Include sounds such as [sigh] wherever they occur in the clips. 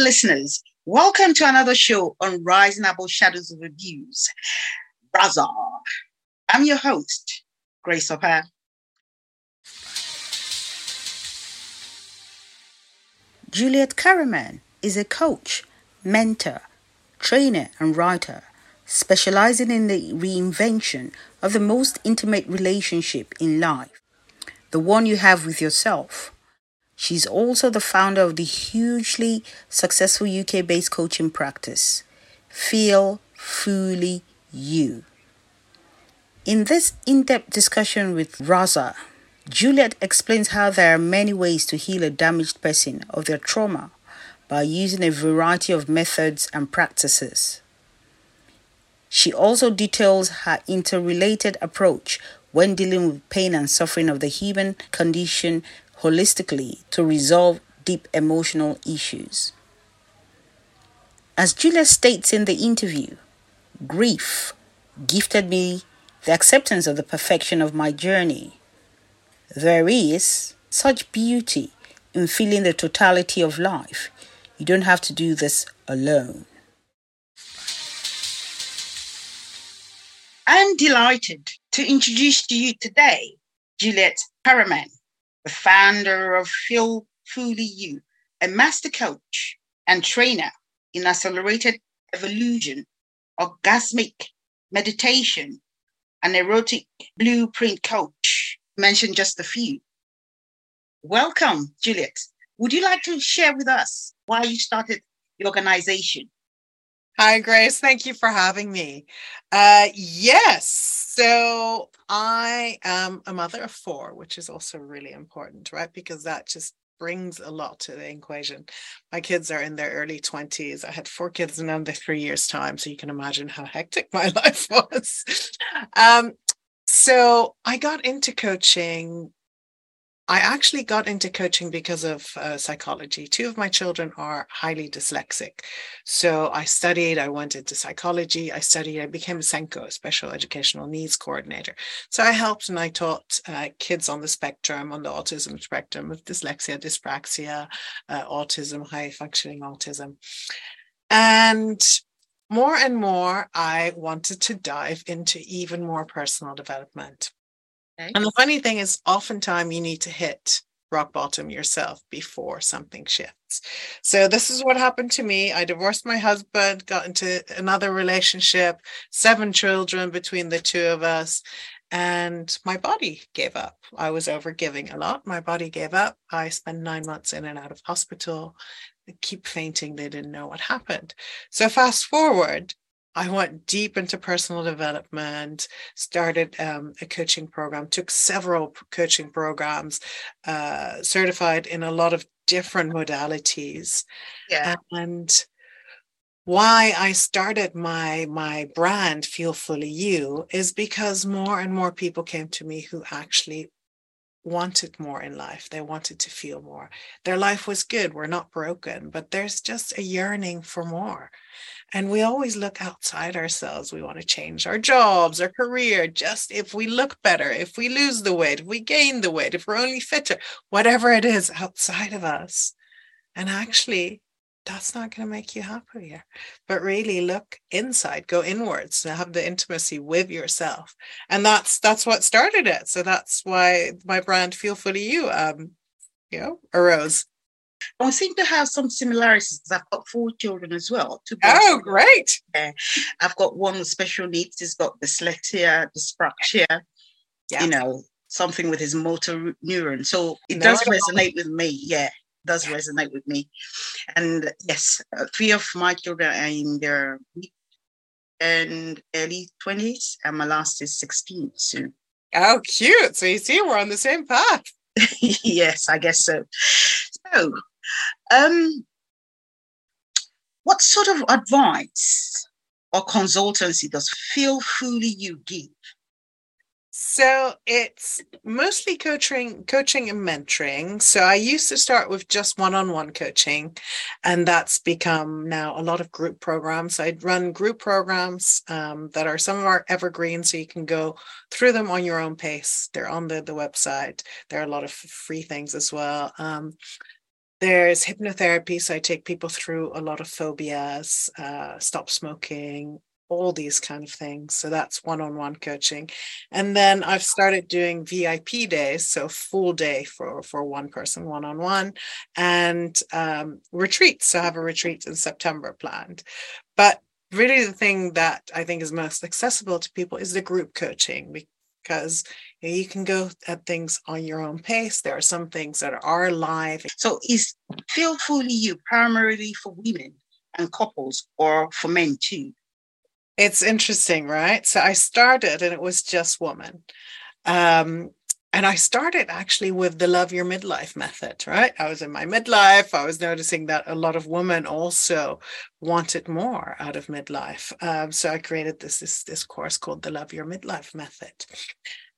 listeners. Welcome to another show on Rising Above Shadows of Abuse. RASA. I'm your host, Grace Opa. Juliette Karaman is a coach, mentor, trainer, and writer specializing in the reinvention of the most intimate relationship in life, the one you have with yourself. She's also the founder of the hugely successful UK based coaching practice, Feel Fully You. In this in depth discussion with RASA, Juliette explains how there are many ways to heal a damaged person of their trauma by using a variety of methods and practices. She also details her interrelated approach when dealing with pain and suffering of the human condition holistically to resolve deep emotional issues. As Julia states in the interview, grief gifted me the acceptance of the perfection of my journey. There is such beauty in feeling the totality of life. You don't have to do this alone. I'm delighted to introduce to you today Juliette Karaman, the founder of Feel Fully You, a master coach and trainer in accelerated evolution, orgasmic meditation, and erotic blueprint coach. Mention just a few. Welcome, Juliette. Would you like to share with us why you started the organization? Hi, Grace. Thank you for having me. Uh, yes. So I am a mother of four, which is also really important, right? Because that just brings a lot to the equation. My kids are in their early 20s. I had four kids in under three years' time. So you can imagine how hectic [laughs] my life was. Um, so I got into coaching I actually got into coaching because of uh, psychology. Two of my children are highly dyslexic. So I studied, I went into psychology, I studied, I became a SENCO, special educational needs coordinator. So I helped and I taught uh, kids on the spectrum, on the autism spectrum of dyslexia, dyspraxia, uh, autism, high functioning autism. And more and more, I wanted to dive into even more personal development. Okay. And the funny thing is, oftentimes you need to hit rock bottom yourself before something shifts. So this is what happened to me. I divorced my husband, got into another relationship, seven children between the two of us, and my body gave up. I was overgiving a lot. My body gave up. I spent nine months in and out of hospital. I keep fainting. They didn't know what happened. So fast forward, I went deep into personal development, started um, a coaching program, took several coaching programs, uh, certified in a lot of different modalities. Yeah. And why I started my my brand Feel Fully You is because more and more people came to me who actually wanted more in life. They wanted to feel more. Their life was good. We're not broken, but there's just a yearning for more. And we always look outside ourselves. We want to change our jobs, our career, just if we look better, if we lose the weight, if we gain the weight, if we're only fitter, whatever it is outside of us. And actually, that's not going to make you happier. But really look inside, go inwards, and have the intimacy with yourself. And that's that's what started it. So that's why my brand Feel Fully You um, you know, arose. I seem to have some similarities because I've got four children as well. Oh, great. Yeah. I've got one with special needs. He's got dyslexia, dyspraxia, yeah. you know, something with his motor neuron. So it no, does resonate with me. Yeah does resonate with me. And yes, uh, three of my children are in their and early 20s, and my last is 16 soon. Oh, cute. So you see, we're on the same path. [laughs] yes, I guess so. So, um, what sort of advice or consultancy does Feel Fully You give so it's mostly coaching, coaching and mentoring. So I used to start with just one-on-one coaching, and that's become now a lot of group programs. I'd run group programs um, that are some of our evergreen, so you can go through them on your own pace. They're on the, the website. There are a lot of free things as well. Um, there's hypnotherapy. So I take people through a lot of phobias, uh, stop smoking, all these kind of things. So that's one on one coaching. And then I've started doing VIP days, so full day for, for one person, one on one, and um, retreats. So I have a retreat in September planned. But really, the thing that I think is most accessible to people is the group coaching because you, know, you can go at things on your own pace. There are some things that are live. So is Feel Fully You primarily for women and couples or for men too? It's interesting, right? So I started and it was just women. Um, and I started actually with the love your midlife method, right? I was in my midlife. I was noticing that a lot of women also wanted more out of midlife. Um, so I created this, this this course called the love your midlife method.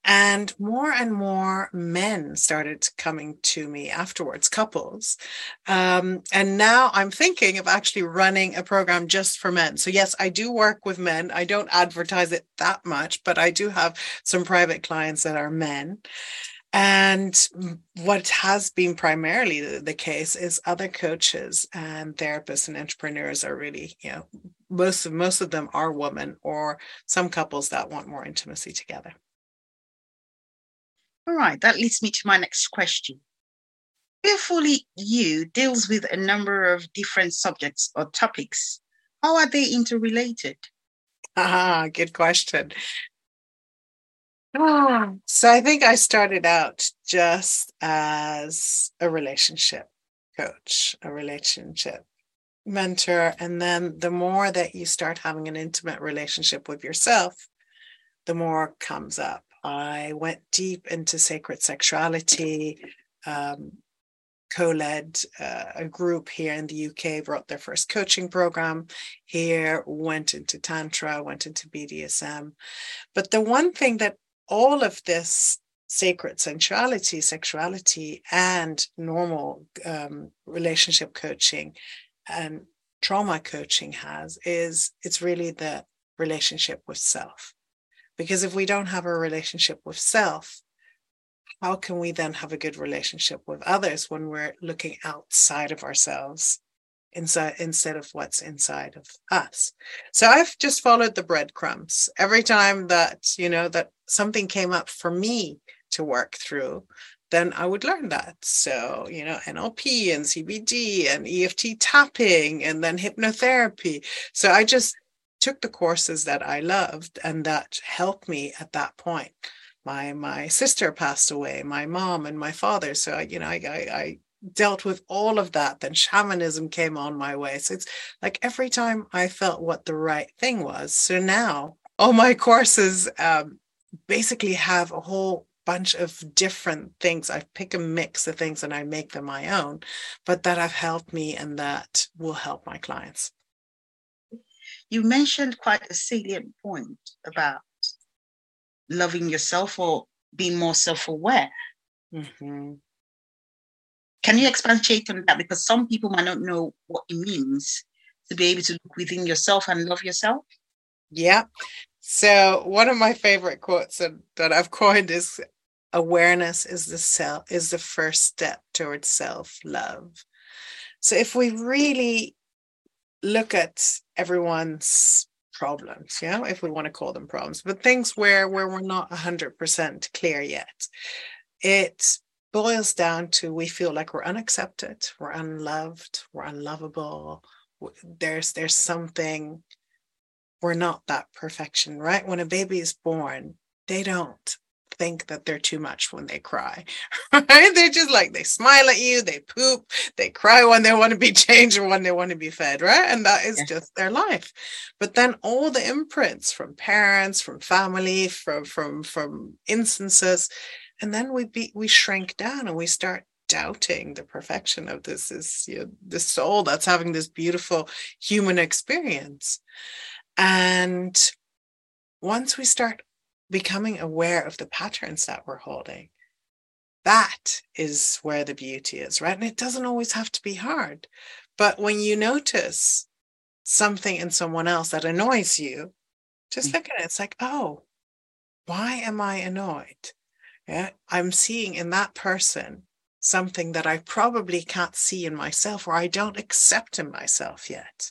And more and more men started coming to me afterwards, couples. Um, and now I'm thinking of actually running a program just for men. So, yes, I do work with men. I don't advertise it that much, but I do have some private clients that are men. And what has been primarily the, the case is other coaches and therapists and entrepreneurs are really, you know, most of most of them are women or some couples that want more intimacy together. All right, that leads me to my next question. Feel Fully You deals with a number of different subjects or topics. How are they interrelated? Ah, good question. Ah, so I think I started out just as a relationship coach, a relationship mentor. And then the more that you start having an intimate relationship with yourself, the more comes up. I went deep into sacred sexuality, um, co led uh, a group here in the UK, brought their first coaching program here, went into Tantra, went into BDSM. But the one thing that all of this sacred sensuality, sexuality, and normal um, relationship coaching and trauma coaching has is it's really the relationship with self. Because if we don't have a relationship with self, how can we then have a good relationship with others when we're looking outside of ourselves inside instead of what's inside of us? So i've just followed the breadcrumbs. Every time that you know that something came up for me to work through then i would learn that. So you know nlp and cbt and eft tapping and then hypnotherapy. So i just took the courses that I loved and that helped me at that point. My my sister passed away, my mom and my father. So I, you know, I, I, I dealt with all of that. Then shamanism came on my way. So it's like every time I felt what the right thing was. So now all my courses um, basically have a whole bunch of different things. I pick a mix of things and I make them my own, but that have helped me and that will help my clients you mentioned quite a salient point about loving yourself or being more self-aware. Mm-hmm. Can you expatiate on that? Because some people might not know what it means to be able to look within yourself and love yourself. Yeah. So one of my favorite quotes that, that I've coined is awareness is the self is the first step towards self-love. So if we really look at everyone's problems yeah if we want to call them problems but things where where we're not 100% clear yet. It boils down to we feel like we're unaccepted we're unloved we're unlovable there's there's something we're not that perfection right? When a baby is born they don't think that they're too much when they cry. [laughs] Right? They're just like they smile at you, they poop, they cry when they want to be [laughs] changed or when they want to be fed, right? And that is yeah. just their life. But then all the imprints from parents, from family, from from from instances, and then we be we shrink down and we start doubting the perfection of this is you know, the soul that's having this beautiful human experience. And once we start becoming aware of the patterns that we're holding. That is where the beauty is, right? And it doesn't always have to be hard. But when you notice something in someone else that annoys you, just mm. look at it. It's like, oh, why am I annoyed? Yeah, I'm seeing in that person something that I probably can't see in myself or I don't accept in myself yet.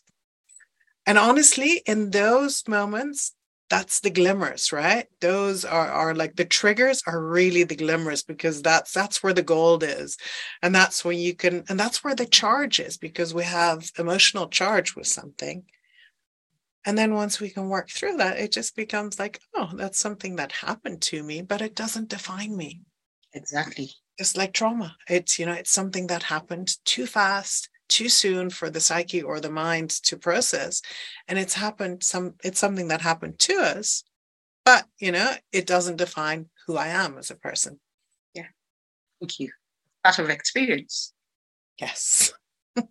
And honestly, in those moments, that's the glimmers, right? Those are, are like the triggers are really the glimmers because that's that's where the gold is. And that's when you can and that's where the charge is because we have emotional charge with something. And then once we can work through that, it just becomes like, oh, that's something that happened to me, but it doesn't define me. Exactly. It's like trauma. It's, you know, it's something that happened too fast, too soon for the psyche or the mind to process. And it's happened some, it's something that happened to us, but, you know, it doesn't define who I am as a person. Yeah. Thank you. Part of experience. Yes. [laughs]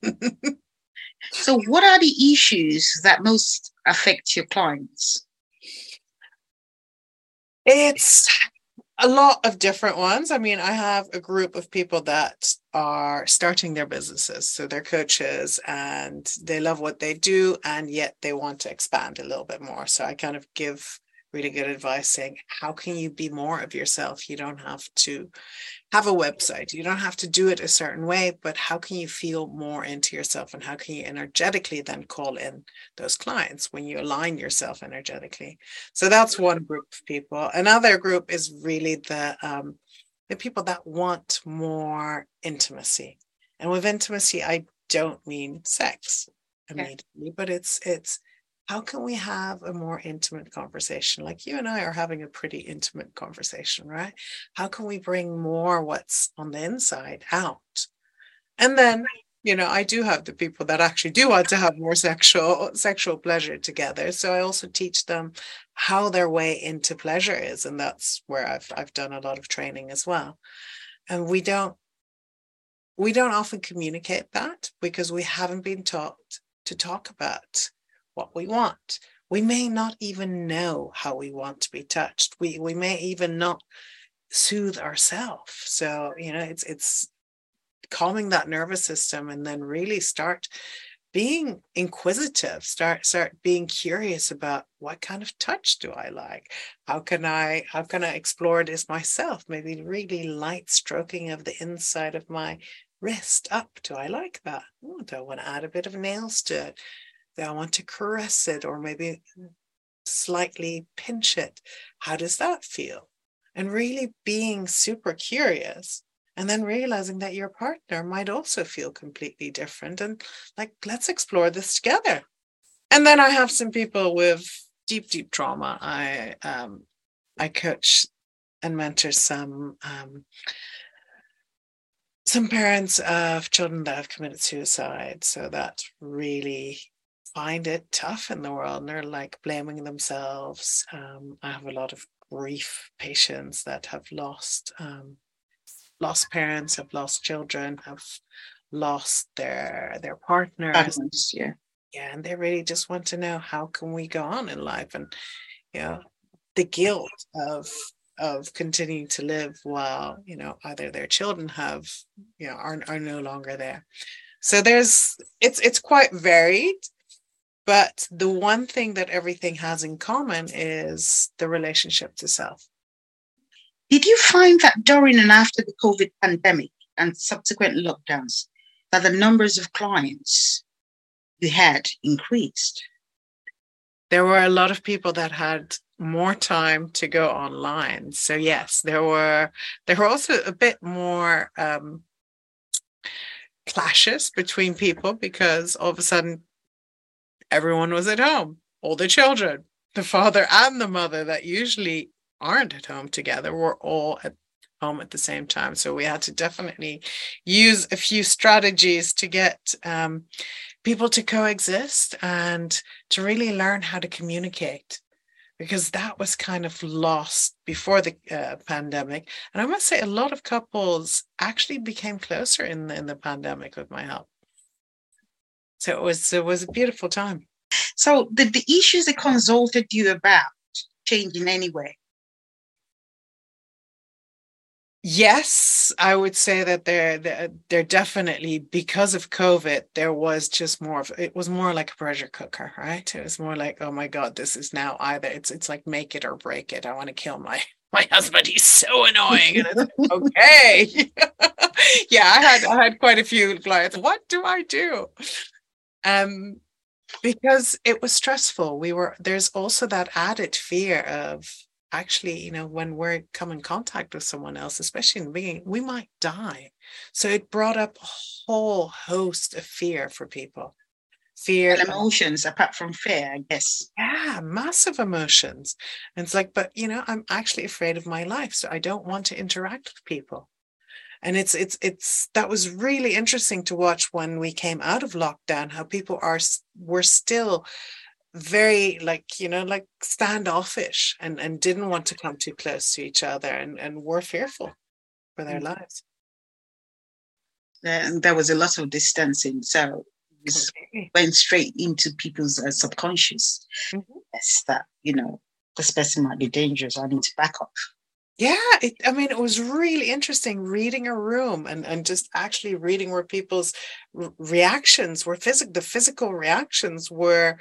so, what are the issues that most affect your clients? It's a lot of different ones. I mean, I have a group of people that are starting their businesses. So they're coaches and they love what they do, and yet they want to expand a little bit more. So I kind of give really good advice saying, how can you be more of yourself? You don't have to have a website, you don't have to do it a certain way, but how can you feel more into yourself? And how can you energetically then call in those clients when you align yourself energetically? So that's one group of people. Another group is really the, um, the people that want more intimacy. And with intimacy, I don't mean sex immediately, but it's it's how can we have a more intimate conversation? Like you and I are having a pretty intimate conversation, right? How can we bring more what's on the inside out? And then, you know, I do have the people that actually do want to have more sexual sexual pleasure together. So I also teach them how their way into pleasure is. And that's where I've I've done a lot of training as well. And we don't we don't often communicate that because we haven't been taught to talk about what we want. We may not even know how we want to be touched. We we may even not soothe ourselves. So, you know, it's it's calming that nervous system and then really start being inquisitive start start being curious about what kind of touch do i like? How can i how can i explore this myself? Maybe really light stroking of the inside of my wrist up. Do i like that? Do i want to add a bit of nails to it? Do I want to caress it or maybe slightly pinch it. How does that feel? And really being super curious and then realizing that your partner might also feel completely different and like let's explore this together. And then i have some people with deep deep trauma. I um i coach and mentor some um some parents of children that have committed suicide so that really find it tough in the world. And they're like blaming themselves. Um, I have a lot of grief patients that have lost um, lost parents, have lost children, have lost their their partners. yeah. Yeah. And they really just want to know how can we go on in life and you know the guilt of of continuing to live while you know either their children have you know are, are no longer there so there's it's it's quite varied but the one thing that everything has in common is the relationship to self. Did you find that during and after the COVID pandemic and subsequent lockdowns, that the numbers of clients you had increased? There were a lot of people that had more time to go online. So yes, there were there were also a bit more um, clashes between people because all of a sudden everyone was at home, all the children, the father and the mother that usually aren't at home together We're all at home at the same time. So we had to definitely use a few strategies to get um, people to coexist and to really learn how to communicate because that was kind of lost before the uh, pandemic. And I must say, a lot of couples actually became closer in the, in the pandemic with my help. So it was it was a beautiful time. So did the issues they consulted you about change in any way? Yes, I would say that there, there, definitely because of COVID, there was just more of it was more like a pressure cooker, right? It was more like, oh my God, this is now either it's it's like make it or break it. I want to kill my [laughs] my husband, he's so annoying. Like, okay. [laughs] yeah, I had I had quite a few clients. What do I do? Um, because it was stressful. We were there's also that added fear of actually, you know, when we're come in contact with someone else, especially in the beginning, we might die. So it brought up a whole host of fear for people. Fear and emotions apart from fear i guess. Yeah massive emotions. And it's like but you know i'm actually afraid of my life so i don't want to interact with people. And it's it's it's that was really interesting to watch when we came out of lockdown how people are were still very like you know like standoffish and and didn't want to come too close to each other and and were fearful for their mm-hmm. lives and there was a lot of distancing so went straight into people's uh, subconscious. Mm-hmm. Yes, that you know this person might be dangerous. I need to back up. Yeah, it, I mean, it was really interesting reading a room and, and just actually reading where people's re- reactions were physical. The physical reactions were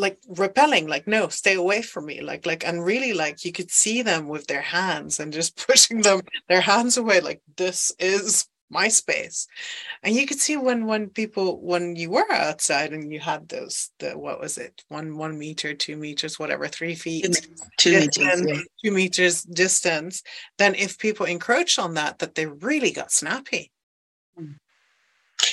like repelling, like no, stay away from me, like like, and really like you could see them with their hands and just [laughs] pushing them their hands away, like this is my space And you could see when when people when you were outside and you had those the what was it one one meter two meters whatever three feet two, meters yeah. two meters distance then if people encroach on that that they really got snappy. Hmm.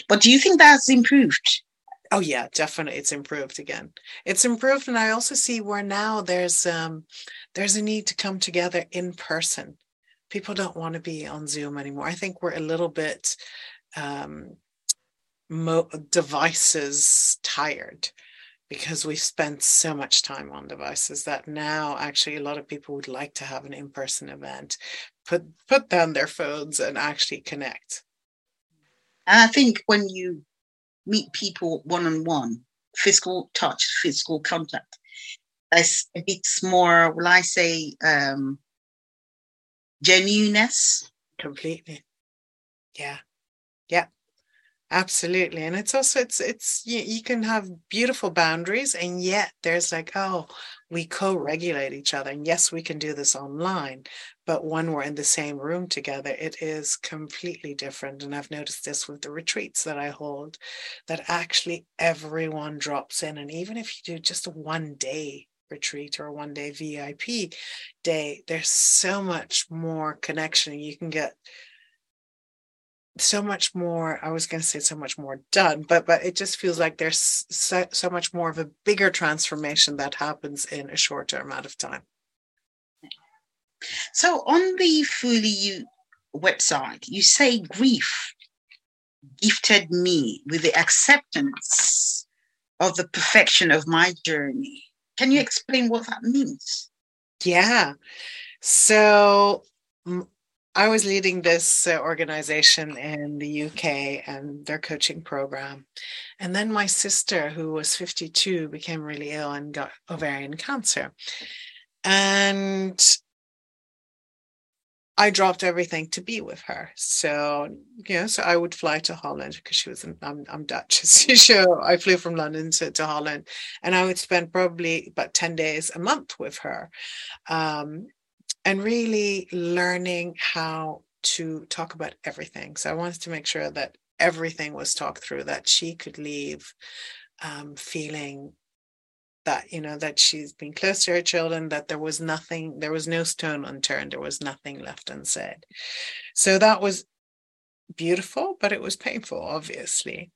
But do you think that's improved? Oh yeah, definitely it's improved again. It's improved and I also see where now there's um there's a need to come together in person people don't want to be on Zoom anymore. I think we're a little bit um, mo- devices tired because we've spent so much time on devices that now actually a lot of people would like to have an in-person event put put down their phones and actually connect and i think when you meet people one-on-one physical touch physical contact it's more will i say um genuineness. Completely. Yeah. Yeah. Absolutely. And it's also it's it's you, you can have beautiful boundaries and yet there's like, oh, we co-regulate each other. And yes, we can do this online, but when we're in the same room together, it is completely different. And I've noticed this with the retreats that I hold, that actually everyone drops in. And even if you do just a one day retreat or a one day VIP day, there's so much more connection. You can get so much more i was going to say so much more done but but it just feels like there's so, so much more of a bigger transformation that happens in a shorter amount of time so on the fully you website you say grief gifted me with the acceptance of the perfection of my journey can you mm. explain what that means? Yeah. So I was leading this uh, organization in the UK and their coaching program. And then my sister, who was 52, became really ill and got ovarian cancer. And I dropped everything to be with her. So, you know, so I would fly to Holland because she was, in, I'm, I'm Dutch. [laughs] so I flew from London to, to Holland and I would spend probably about 10 days a month with her. Um, and really learning how to talk about everything. So I wanted to make sure that everything was talked through, that she could leave um, feeling that you know that she's been close to her children that there was nothing there was no stone unturned there was nothing left unsaid so that was beautiful but it was painful obviously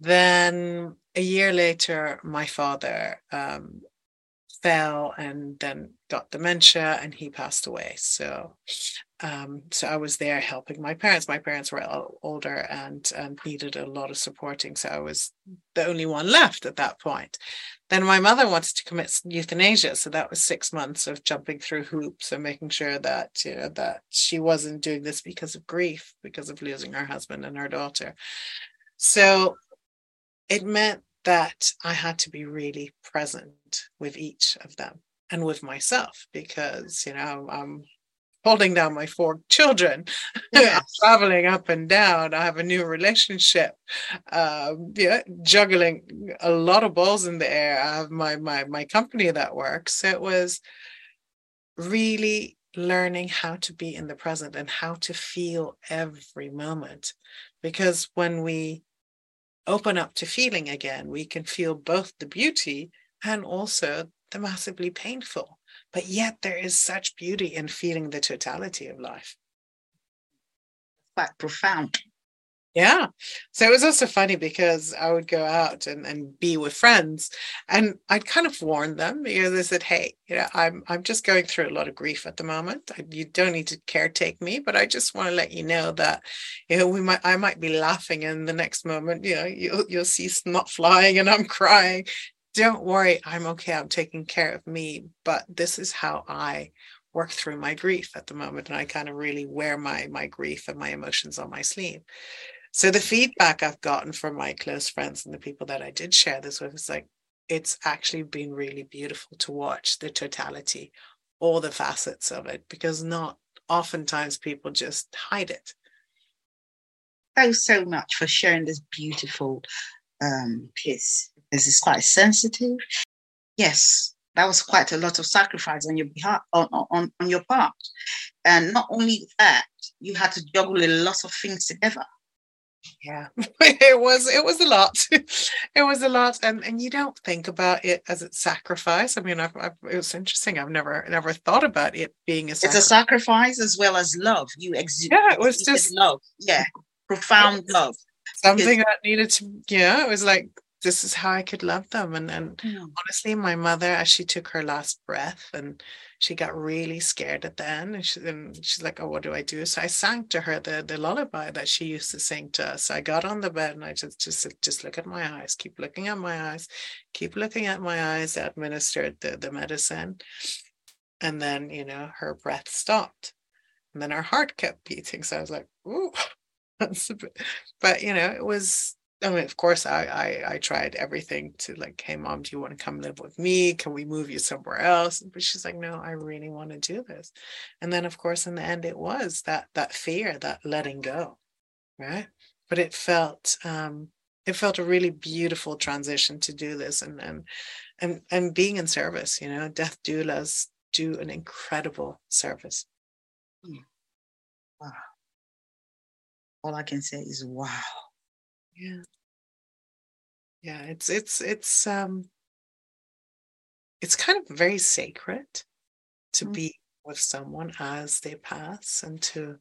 then a year later my father um, fell and then got dementia and he passed away. So um, so i was there helping my parents. My parents were older and and needed a lot of supporting. So i was the only one left at that point. Then my mother wanted to commit euthanasia. So that was six months of jumping through hoops and making sure that you know that she wasn't doing this because of grief because of losing her husband and her daughter. So it meant that I had to be really present with each of them and with myself because, you know, I'm holding down my four children, [laughs] yes. traveling up and down. I have a new relationship, um, yeah, juggling a lot of balls in the air. I have my my my company that works. So it was really learning how to be in the present and how to feel every moment. Because when we open up to feeling again, we can feel both the beauty and also the massively painful. But yet, there is such beauty in feeling the totality of life. Quite profound. Yeah. So it was also funny because I would go out and, and be with friends and I'd kind of warn them you know, they said, Hey, you know, I'm I'm just going through a lot of grief at the moment. I, you don't need to caretake me, but I just want to let you know that, you know, we might I might be laughing and the next moment, you know, you'll you'll see snot flying and I'm crying. Don't worry, I'm okay. I'm taking care of me. But this is how I work through my grief at the moment. And I kind of really wear my my grief and my emotions on my sleeve. So the feedback I've gotten from my close friends and the people that I did share this with is like, it's actually been really beautiful to watch the totality, all the facets of it, because not oftentimes people just hide it. Thanks so much for sharing this beautiful um, piece. This is quite sensitive. Yes, that was quite a lot of sacrifice on your behalf, on, on, on your part. And not only that, you had to juggle a lot of things together yeah. [laughs] It was it was a lot. [laughs] It was a lot and and you don't think about it as a sacrifice. I mean I've, I've, it was interesting. I've never never thought about it being a sacrifice. it's a sacrifice as well as love. You exude yeah it was just love. Yeah. Profound love. Something that needed to yeah it was like this is how i could love them. And and mm. honestly my mother as she took her last breath and she got really scared at the end and, she, and she's like, Oh, what do I do? So I sang to her the, the lullaby that she used to sing to us. I got on the bed and I just, just, just look at my eyes, keep looking at my eyes, keep looking at my eyes, administered the, the medicine. And then, you know, her breath stopped. And then her heart kept beating. So I was like, Ooh, [laughs] that's a bit, but you know, it was I mean, of course, I, I I tried everything to like, hey, mom, do you want to come live with me? Can we move you somewhere else? But she's like, no, I really want to do this. And then, of course, in the end, it was that that fear, that letting go, right? But it felt um, it felt a really beautiful transition to do this, and and and and being in service. You know, death doulas do an incredible service. Hmm. Wow. All I can say is wow yeah. Yeah it's it's it's um it's kind of very sacred to mm. be with someone as they pass and to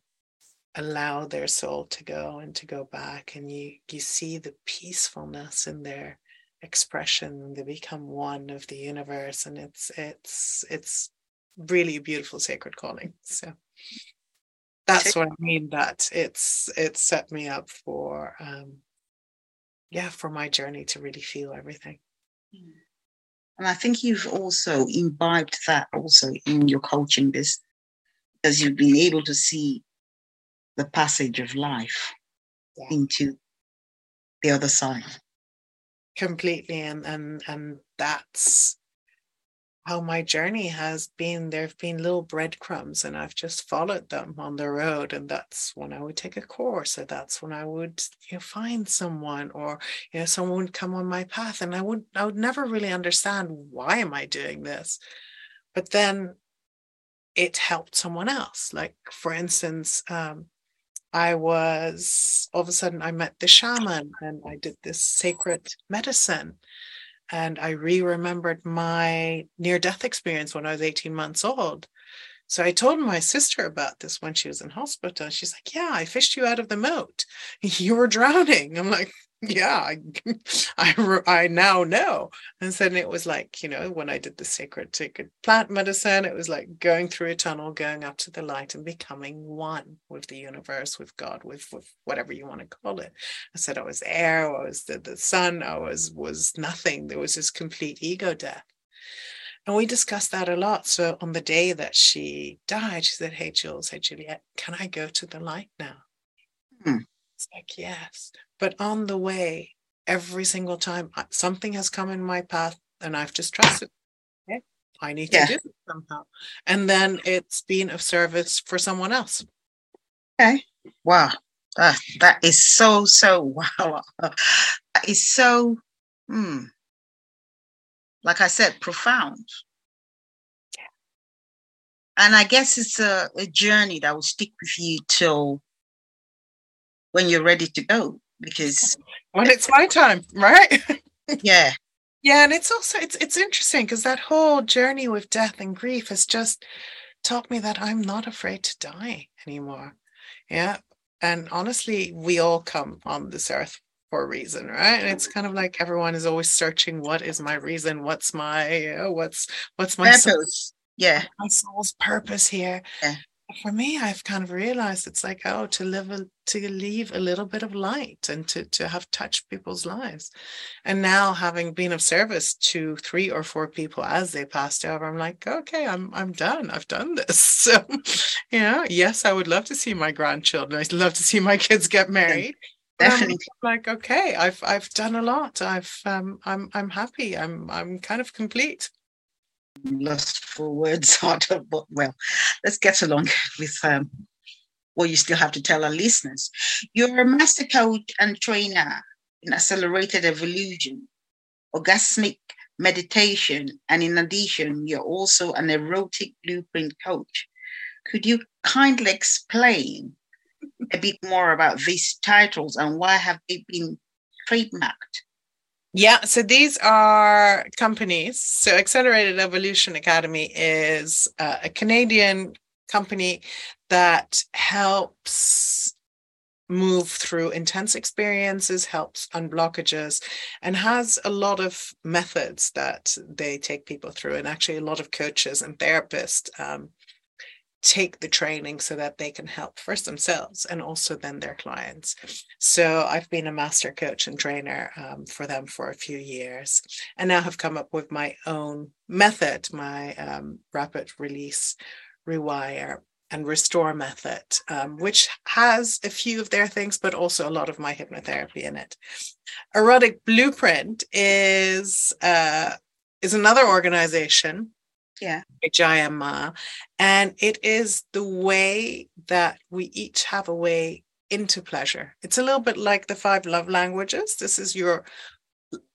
allow their soul to go and to go back and you you see the peacefulness in their expression. They become one of the universe and it's it's it's really a beautiful sacred calling so. That's what i mean that it's it's set me up for um yeah, for my journey to really feel everything. Hmm. And I think you've also imbibed that also in your coaching business because you've been able to see the passage of life yeah. into the other side. Completely. And and and that's how my journey has been. There have been little breadcrumbs and i've just followed them on the road and that's when i would take a course or that's when i would you know find someone or you know someone would come on my path and i would i would never really understand why am i doing this? But then it helped someone else. Like for instance um, I was all of a sudden I met the shaman and I did this sacred medicine and I re remembered my near death experience when I was 18 months old. So I told my sister about this when she was in hospital. She's like, Yeah, I fished you out of the moat. [laughs] You were drowning. I'm like, yeah I, [laughs] I i now know. And then it was like you know when i did the sacred sacred plant medicine it was like going through a tunnel going up to the light and becoming one with the universe with god with, with whatever you want to call it. I said i was air i was the, the sun i was was nothing. There was this complete ego death. And we discussed that a lot. So on the day that she died she said hey jules hey juliette can i go to the light now? Hmm. It's like yes but on the way, every single time something has come in my path and I've just trusted, [laughs] okay, I need yeah. to do it somehow. And then it's been of service for someone else. Okay. Wow. Uh, that is so, so [laughs] wow. That is so, hmm, like I said, profound. And I guess it's a, a journey that will stick with you till when you're ready to go because when it's my time, right? [laughs] yeah. Yeah, and it's also it's it's interesting because that whole journey with death and grief has just taught me that I'm not afraid to die anymore. Yeah. And honestly, we all come on this earth for a reason, right? And it's kind of like everyone is always searching what is my reason? What's my uh, what's what's my purpose? yeah. My soul's purpose here. Yeah for me i've kind of realized it's like oh to live a, to leave a little bit of light and to to have touched people's lives. And now having been of service to three or four people as they passed over i'm like okay i'm i'm done. I've done this. [laughs] So you know yes i would love to see my grandchildren. I'd love to see my kids get married. definitely [laughs] like okay i've i've done a lot. I've um i'm i'm happy. I'm i'm kind of complete. Lustful words out of but well let's get along with um what you still have to tell our listeners. You're a master coach and trainer in accelerated evolution orgasmic meditation and in addition you're also an erotic blueprint coach. Could you kindly explain a bit more about these titles and why have they been trademarked yeah, so these are companies. So Accelerated Evolution Academy is uh, a Canadian company that helps move through intense experiences, helps unblockages, and has a lot of methods that they take people through, and actually a lot of coaches and therapists um, take the training so that they can help first themselves and also then their clients. So I've been a master coach and trainer um, for them for a few years and now have come up with my own method, my um, rapid release rewire and restore method, um, which has a few of their things, but also a lot of my hypnotherapy in it. Erotic Blueprint is uh, is another organization yeah Jayama. And it is the way that we each have a way into pleasure. It's a little bit like the five love languages. This is your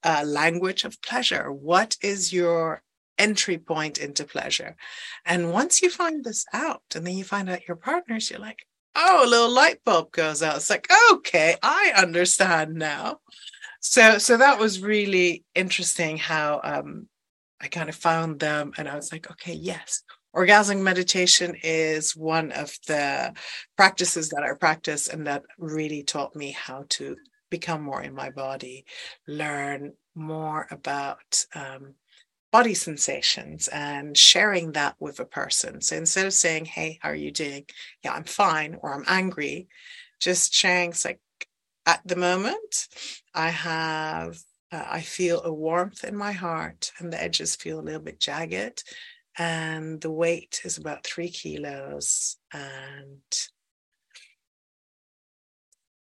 uh, language of pleasure. What is your entry point into pleasure? And once you find this out, and then you find out your partners, you're like, oh, a little light bulb goes out. It's like, okay, I understand now. So, so that was really interesting how um, I kind of found them and I was like, okay, yes, orgasmic meditation is one of the practices that I practice and that really taught me how to become more in my body, learn more about um, body sensations and sharing that with a person. So instead of saying, hey, how are you doing? Yeah, I'm fine, or I'm angry, just sharing, it's like, at the moment, I have uh, I feel a warmth in my heart, and the edges feel a little bit jagged. And the weight is about three kilos, and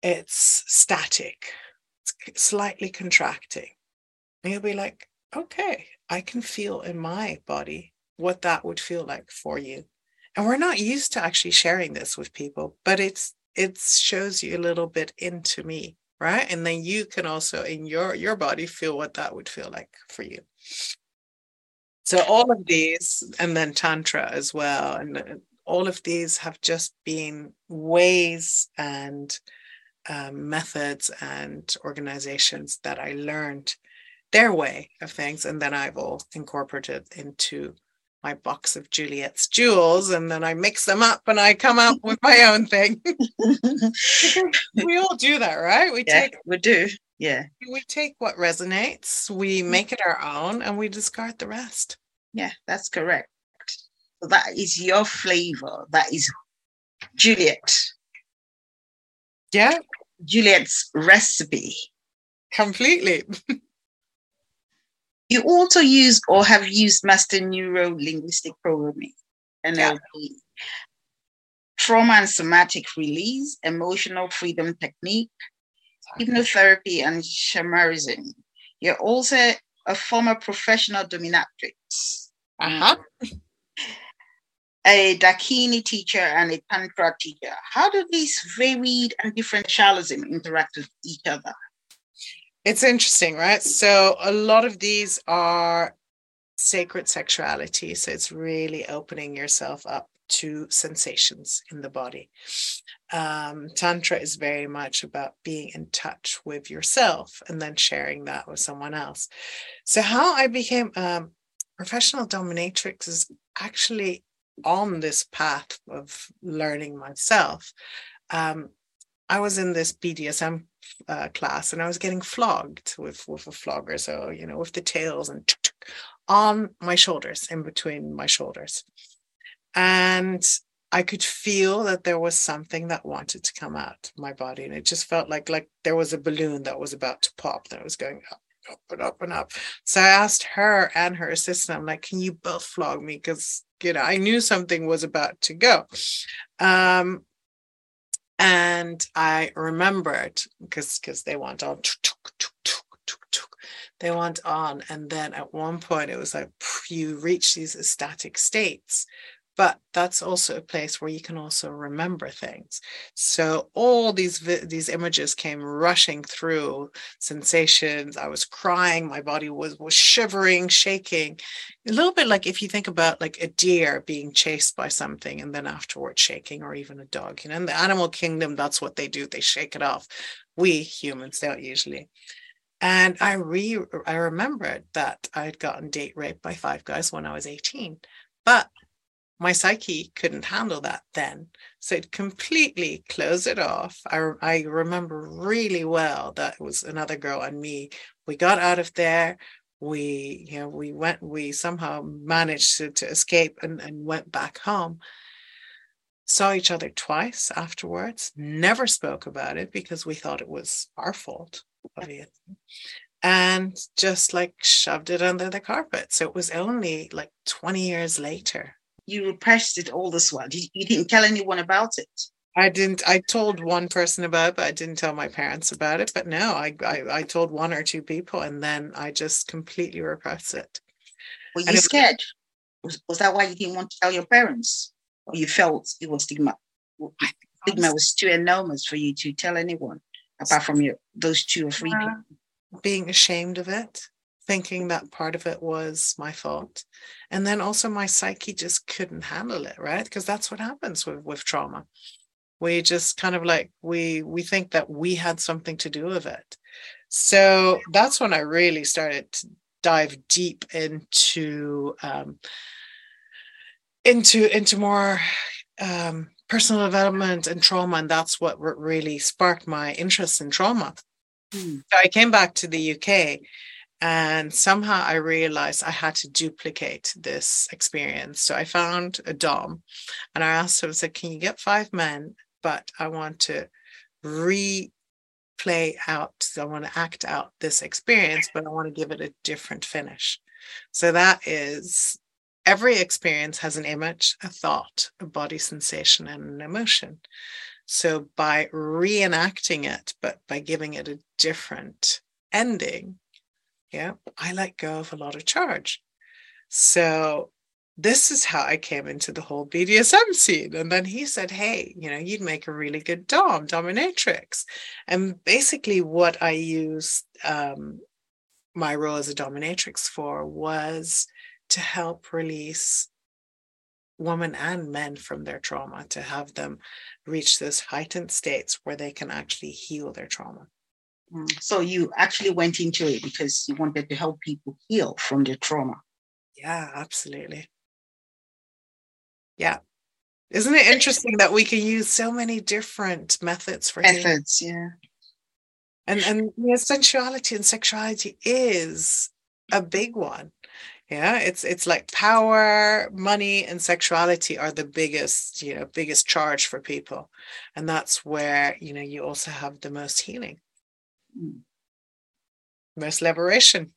it's static, it's slightly contracting. And you'll be like, okay, I can feel in my body what that would feel like for you. And we're not used to actually sharing this with people, but it's it shows you a little bit into me right? And then you can also in your your body feel what that would feel like for you. So all of these and then tantra as well and uh, all of these have just been ways and um, methods and organizations that i learned their way of things and then i've all incorporated into my box of Juliette's jewels and then I mix them up and I come up with my [laughs] own thing. [laughs] [laughs] we all do that, right? We yeah, take we do. Yeah. We take what resonates, we mm. make it our own and we discard the rest. Yeah, that's correct. So that is your flavor. That is Juliette. Yeah. Juliette's recipe. Completely. You also use or have used Master Neuro Linguistic Programming, NLP, yeah. trauma and somatic release, emotional freedom technique, hypnotherapy, and shamanism. You're also a former professional dominatrix. Uh-huh. A Dakini teacher and a Tantra teacher. How do these varied and different Shalism interact with each other? It's interesting, right? So a lot of these are sacred sexuality. So it's really opening yourself up to sensations in the body. Um, Tantra is very much about being in touch with yourself and then sharing that with someone else. So, how I became a professional dominatrix is actually on this path of learning myself. Um, I was in this BDSM uh, class and I was getting flogged with with a flogger, so you know, with the tails and on my shoulders, in between my shoulders. And I could feel that there was something that wanted to come out my body. And it just felt like like there was a balloon that was about to pop that was going up, up and up and up. So I asked her and her assistant, I'm like, can you both flog me? Because you know, I knew something was about to go. Um, and I remembered because because they went on they went on. And then at one point it was like you reach these ecstatic states but that's also a place where you can also remember things. So all these these images came rushing through sensations. I was crying. My body was was shivering shaking. A little bit like if you think about like a deer being chased by something and then afterwards shaking or even a dog. You know in the animal kingdom that's what they do. They shake it off. We humans don't usually. And I re I remembered that I had gotten date raped by five guys when I was 18. But my psyche couldn't handle that then. So it completely closed it off. I, I remember really well that it was another girl and me. We got out of there. We, you know, we went, we somehow managed to, to escape and, and went back home. Saw each other twice afterwards, never spoke about it because we thought it was our fault, obviously. And just like shoved it under the carpet. So it was only like 20 years later you repressed it all this while. You, you didn't tell anyone about it. I didn't. I told one person about it, but I didn't tell my parents about it. But no, I I, I told one or two people, and then I just completely repressed it. Were you scared? Was, was that why you didn't want to tell your parents, or you felt it was stigma? Stigma was too enormous for you to tell anyone, apart from your those two or three uh, people. Being ashamed of it, thinking that part of it was my fault. And then also my psyche just couldn't handle it right? Because that's what happens with with trauma. We just kind of like we we think that we had something to do with it. So that's when i really started to dive deep into um into into more um personal development and trauma and that's what really sparked my interest in trauma. Mm. so i came back to the uk and somehow I realized I had to duplicate this experience. So I found a Dom and I asked him, I said, Can you get five men? But I want to replay out, so I want to act out this experience, but I want to give it a different finish. So that is every experience has an image, a thought, a body sensation, and an emotion. So by reenacting it, but by giving it a different ending, yeah, I let go of a lot of charge. So this is how I came into the whole BDSM scene. And then he said, Hey, you know, you'd make a really good Dom, dominatrix. And basically, what I used um, my role as a dominatrix for was to help release women and men from their trauma, to have them reach those heightened states where they can actually heal their trauma. Mm. So you actually went into it because you wanted to help people heal from their trauma. Yeah, absolutely. Yeah. Isn't it interesting that we can use so many different methods for methods, healing? yeah. And and yeah, sensuality and sexuality is a big one. Yeah, it's it's like power, money, and sexuality are the biggest, you know, biggest charge for people. And that's where, you know, you also have the most healing. Most liberation.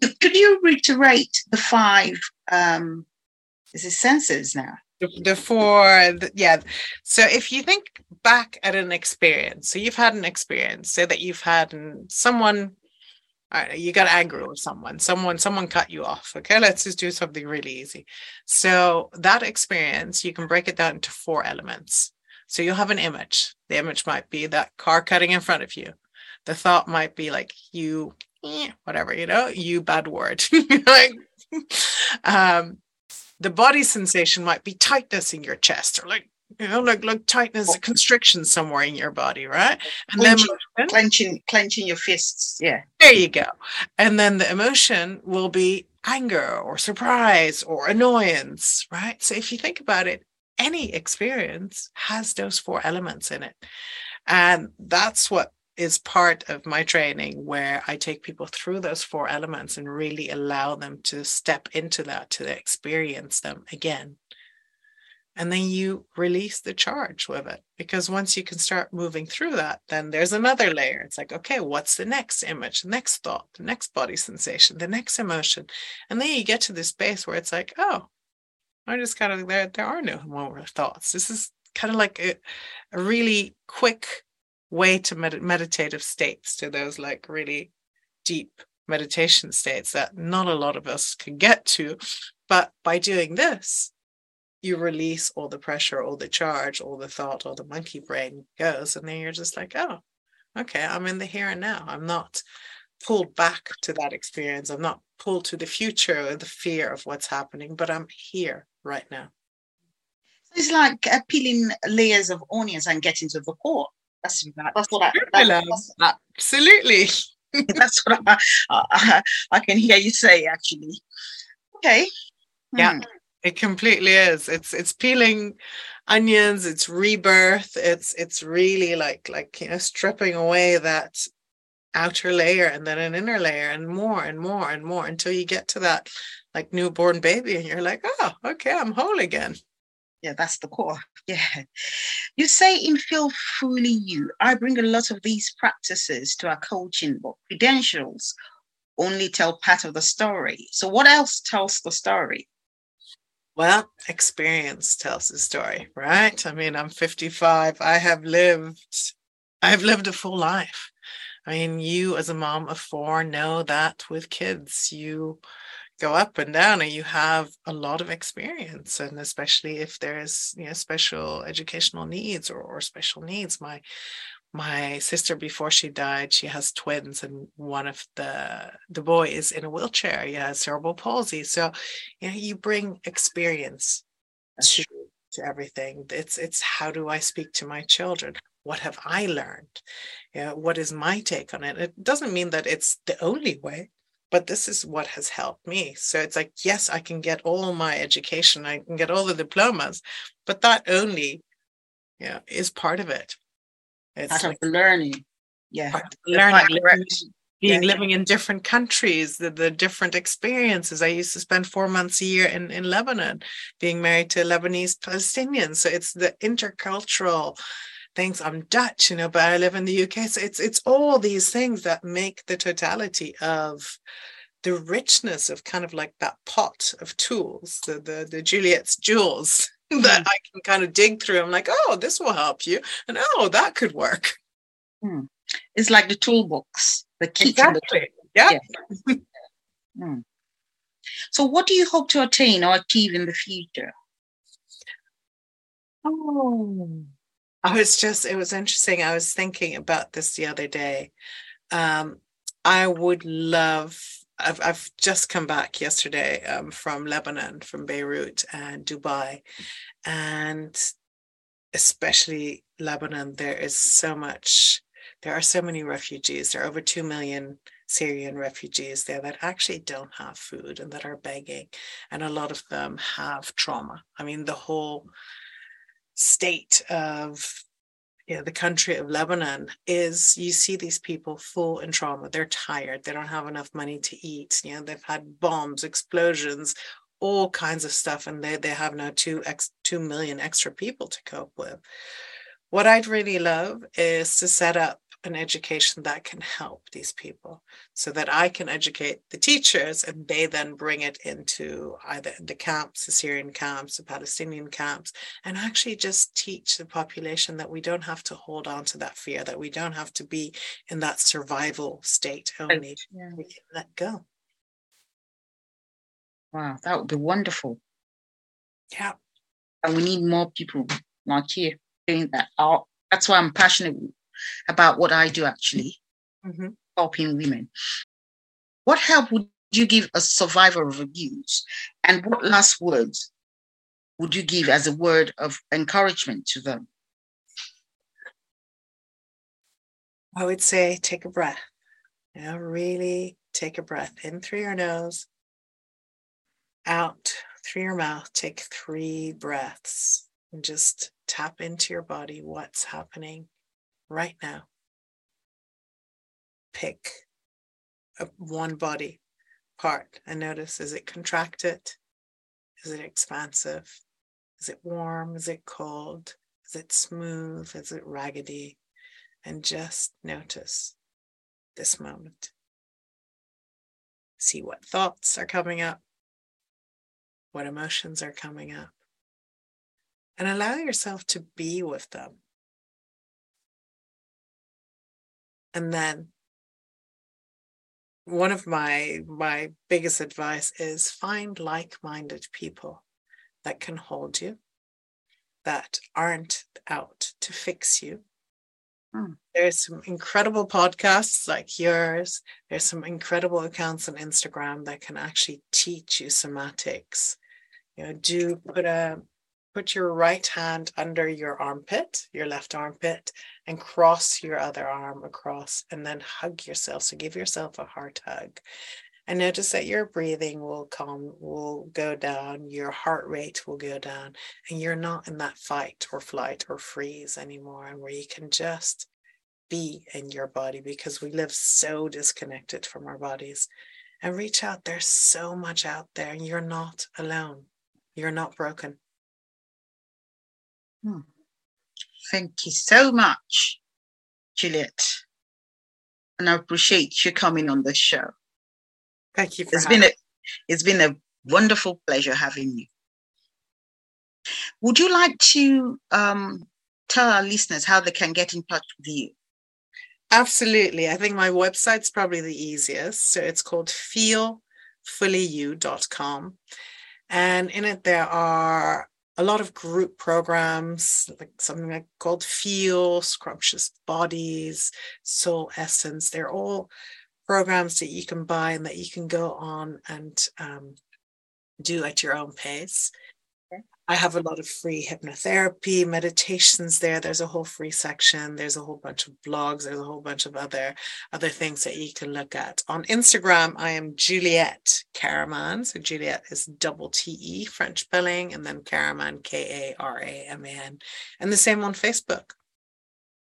Could you reiterate the five? Um, is it senses now? The, the four, the, yeah. So if you think back at an experience, so you've had an experience, say that you've had someone you got angry with someone someone someone cut you off okay let's just do something really easy so that experience you can break it down into four elements so you'll have an image the image might be that car cutting in front of you the thought might be like you eh, whatever you know you bad word [laughs] like um, the body sensation might be tightness in your chest or like you know, like like tightness, constriction somewhere in your body, right? And clenching, then clenching, clenching your fists. Yeah. There you go. And then the emotion will be anger or surprise or annoyance, right? So if you think about it, any experience has those four elements in it. And that's what is part of my training where I take people through those four elements and really allow them to step into that, to experience them again. And then you release the charge with it because once you can start moving through that then there's another layer. It's like okay what's the next image the next thought the next body sensation the next emotion? And then you get to this space where it's like oh I'm just kind of there there are no more thoughts. This is kind of like a, a really quick way to med- meditative states to those like really deep meditation states that not a lot of us can get to but by doing this you release all the pressure, all the charge, all the thought, all the monkey brain goes. And then you're just like, oh, okay, I'm in the here and now. I'm not pulled back to that experience. I'm not pulled to the future or the fear of what's happening, but I'm here right now. It's like peeling layers of onions and getting to the core. That's, that's what I, that, that's, absolutely. that's what I, I, I, can hear you say, actually. Okay. Yeah. Hmm. It completely is. It's it's peeling onions, it's rebirth, it's it's really like like you know stripping away that outer layer and then an inner layer and more and more and more until you get to that like newborn baby and you're like, oh, okay, I'm whole again. Yeah, that's the core. [laughs] Yeah. You say in Feel Fully You, I bring a lot of these practices to our coaching, but credentials only tell part of the story. So what else tells the story? Well, experience tells the story, right? I mean, I'm 55. I have lived, I've lived a full life. I mean, you as a mom of four know that with kids, you go up and down and you have a lot of experience. And especially if there's, you know, special educational needs or, or special needs. My my sister before she died she has twins and one of the the boy is in a wheelchair. He has cerebral palsy. So you know you bring experience to, to everything. It's it's how do i speak to my children? What have i learned? You know, what is my take on it? It doesn't mean that it's the only way but this is what has helped me so it's like yes i can get all my education i can get all the diplomas but that only yeah is part of it it's part like, of learning. Yeah. Learning, living, being yeah. living in different countries, the, the different experiences. I used to spend four months a year in, in Lebanon, being married to Lebanese Palestinians. So it's the intercultural things. I'm Dutch, you know, but I live in the UK. So it's it's all these things that make the totality of the richness of kind of like that pot of tools, the the, the Juliette's jewels [laughs] that hmm. I can kind of dig through. I'm like, oh, this will help you. And oh, that could work. Hmm. It's like the toolbox, the key exactly. the yeah. yeah. [laughs] hmm. So, what do you hope to attain or achieve in the future? Oh, I was just, it was interesting. I was thinking about this the other day. Um, I would love I've I've just come back yesterday um, from Lebanon, from Beirut and Dubai, and especially Lebanon. There is so much. There are so many refugees. There are over two million Syrian refugees there that actually don't have food and that are begging, and a lot of them have trauma. I mean, the whole state of you know, the country of Lebanon is you see these people full in trauma. They're tired. They don't have enough money to eat. You know, they've had bombs, explosions, all kinds of stuff, and they they have now two ex two million extra people to cope with. What I'd really love is to set up an education that can help these people so that I can educate the teachers and they then bring it into either the camps, the Syrian camps, the Palestinian camps, and actually just teach the population that we don't have to hold on to that fear, that we don't have to be in that survival state only. Yeah. We can let go. Wow, that would be wonderful. Yeah. And we need more people like you doing that. That's why I'm passionate about what I do actually, mm-hmm. helping women. What help would you give a survivor of abuse? And what last words would you give as a word of encouragement to them? I would say take a breath. You know, really take a breath in through your nose, out through your mouth. Take three breaths and just tap into your body. What's happening right now? Pick a, one body part and notice is it contracted? Is it expansive? Is it warm? Is it cold? Is it smooth? Is it raggedy? And just notice this moment. See what thoughts are coming up, what emotions are coming up, and allow yourself to be with them. And then one of my my biggest advice is find like-minded people that can hold you that aren't out to fix you. Hmm. there's some incredible podcasts like yours. There's some incredible accounts on instagram that can actually teach you somatics you know do put a put your right hand under your armpit, your left armpit, and cross your other arm across, and then hug yourself. So give yourself a heart hug. And notice that your breathing will come, will go down, your heart rate will go down, and you're not in that fight or flight or freeze anymore, and where you can just be in your body because we live so disconnected from our bodies. And reach out. There's so much out there, and you're not alone. You're not broken. Hmm. Thank you so much, Juliette. And I appreciate you coming on the show. Thank you for it's been a it's been a wonderful pleasure having you. Would you like to um, tell our listeners how they can get in touch with you? Absolutely. I think my website's probably the easiest. So it's called feelfullyyou.com. And in it, there are a lot of group programs, like something like called Feel, Scrumptious Bodies, Soul Essence. They're all programs that you can buy and that you can go on and um, do at your own pace. I have a lot of free hypnotherapy, meditations there. There's a whole free section. There's a whole bunch of blogs. There's a whole bunch of other other things that you can look at. On Instagram, I am Juliette Karaman. So Juliette is double T E French spelling, and then Karaman K A R A M A N, and the same on Facebook.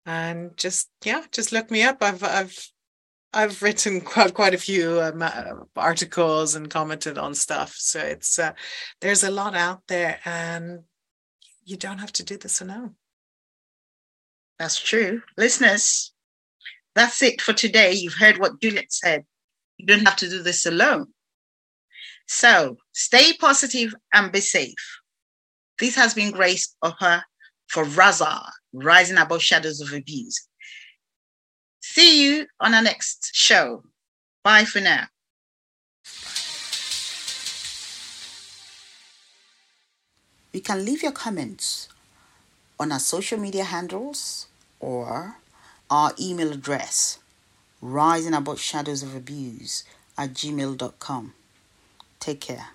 And just yeah, just look me up. I've I've I've written quite quite a few um, uh, articles and commented on stuff. So it's uh, there's a lot out there, and you don't have to do this alone. That's true, listeners. That's it for today. You've heard what Juliette said. You don't have to do this alone. So stay positive and be safe. This has been Grace Upper for RASA, Rising Above Shadows of Abuse. See you on our next show. Bye for now. You can leave your comments on our social media handles or our email address rising about shadows of abuse at gmail.com. Take care.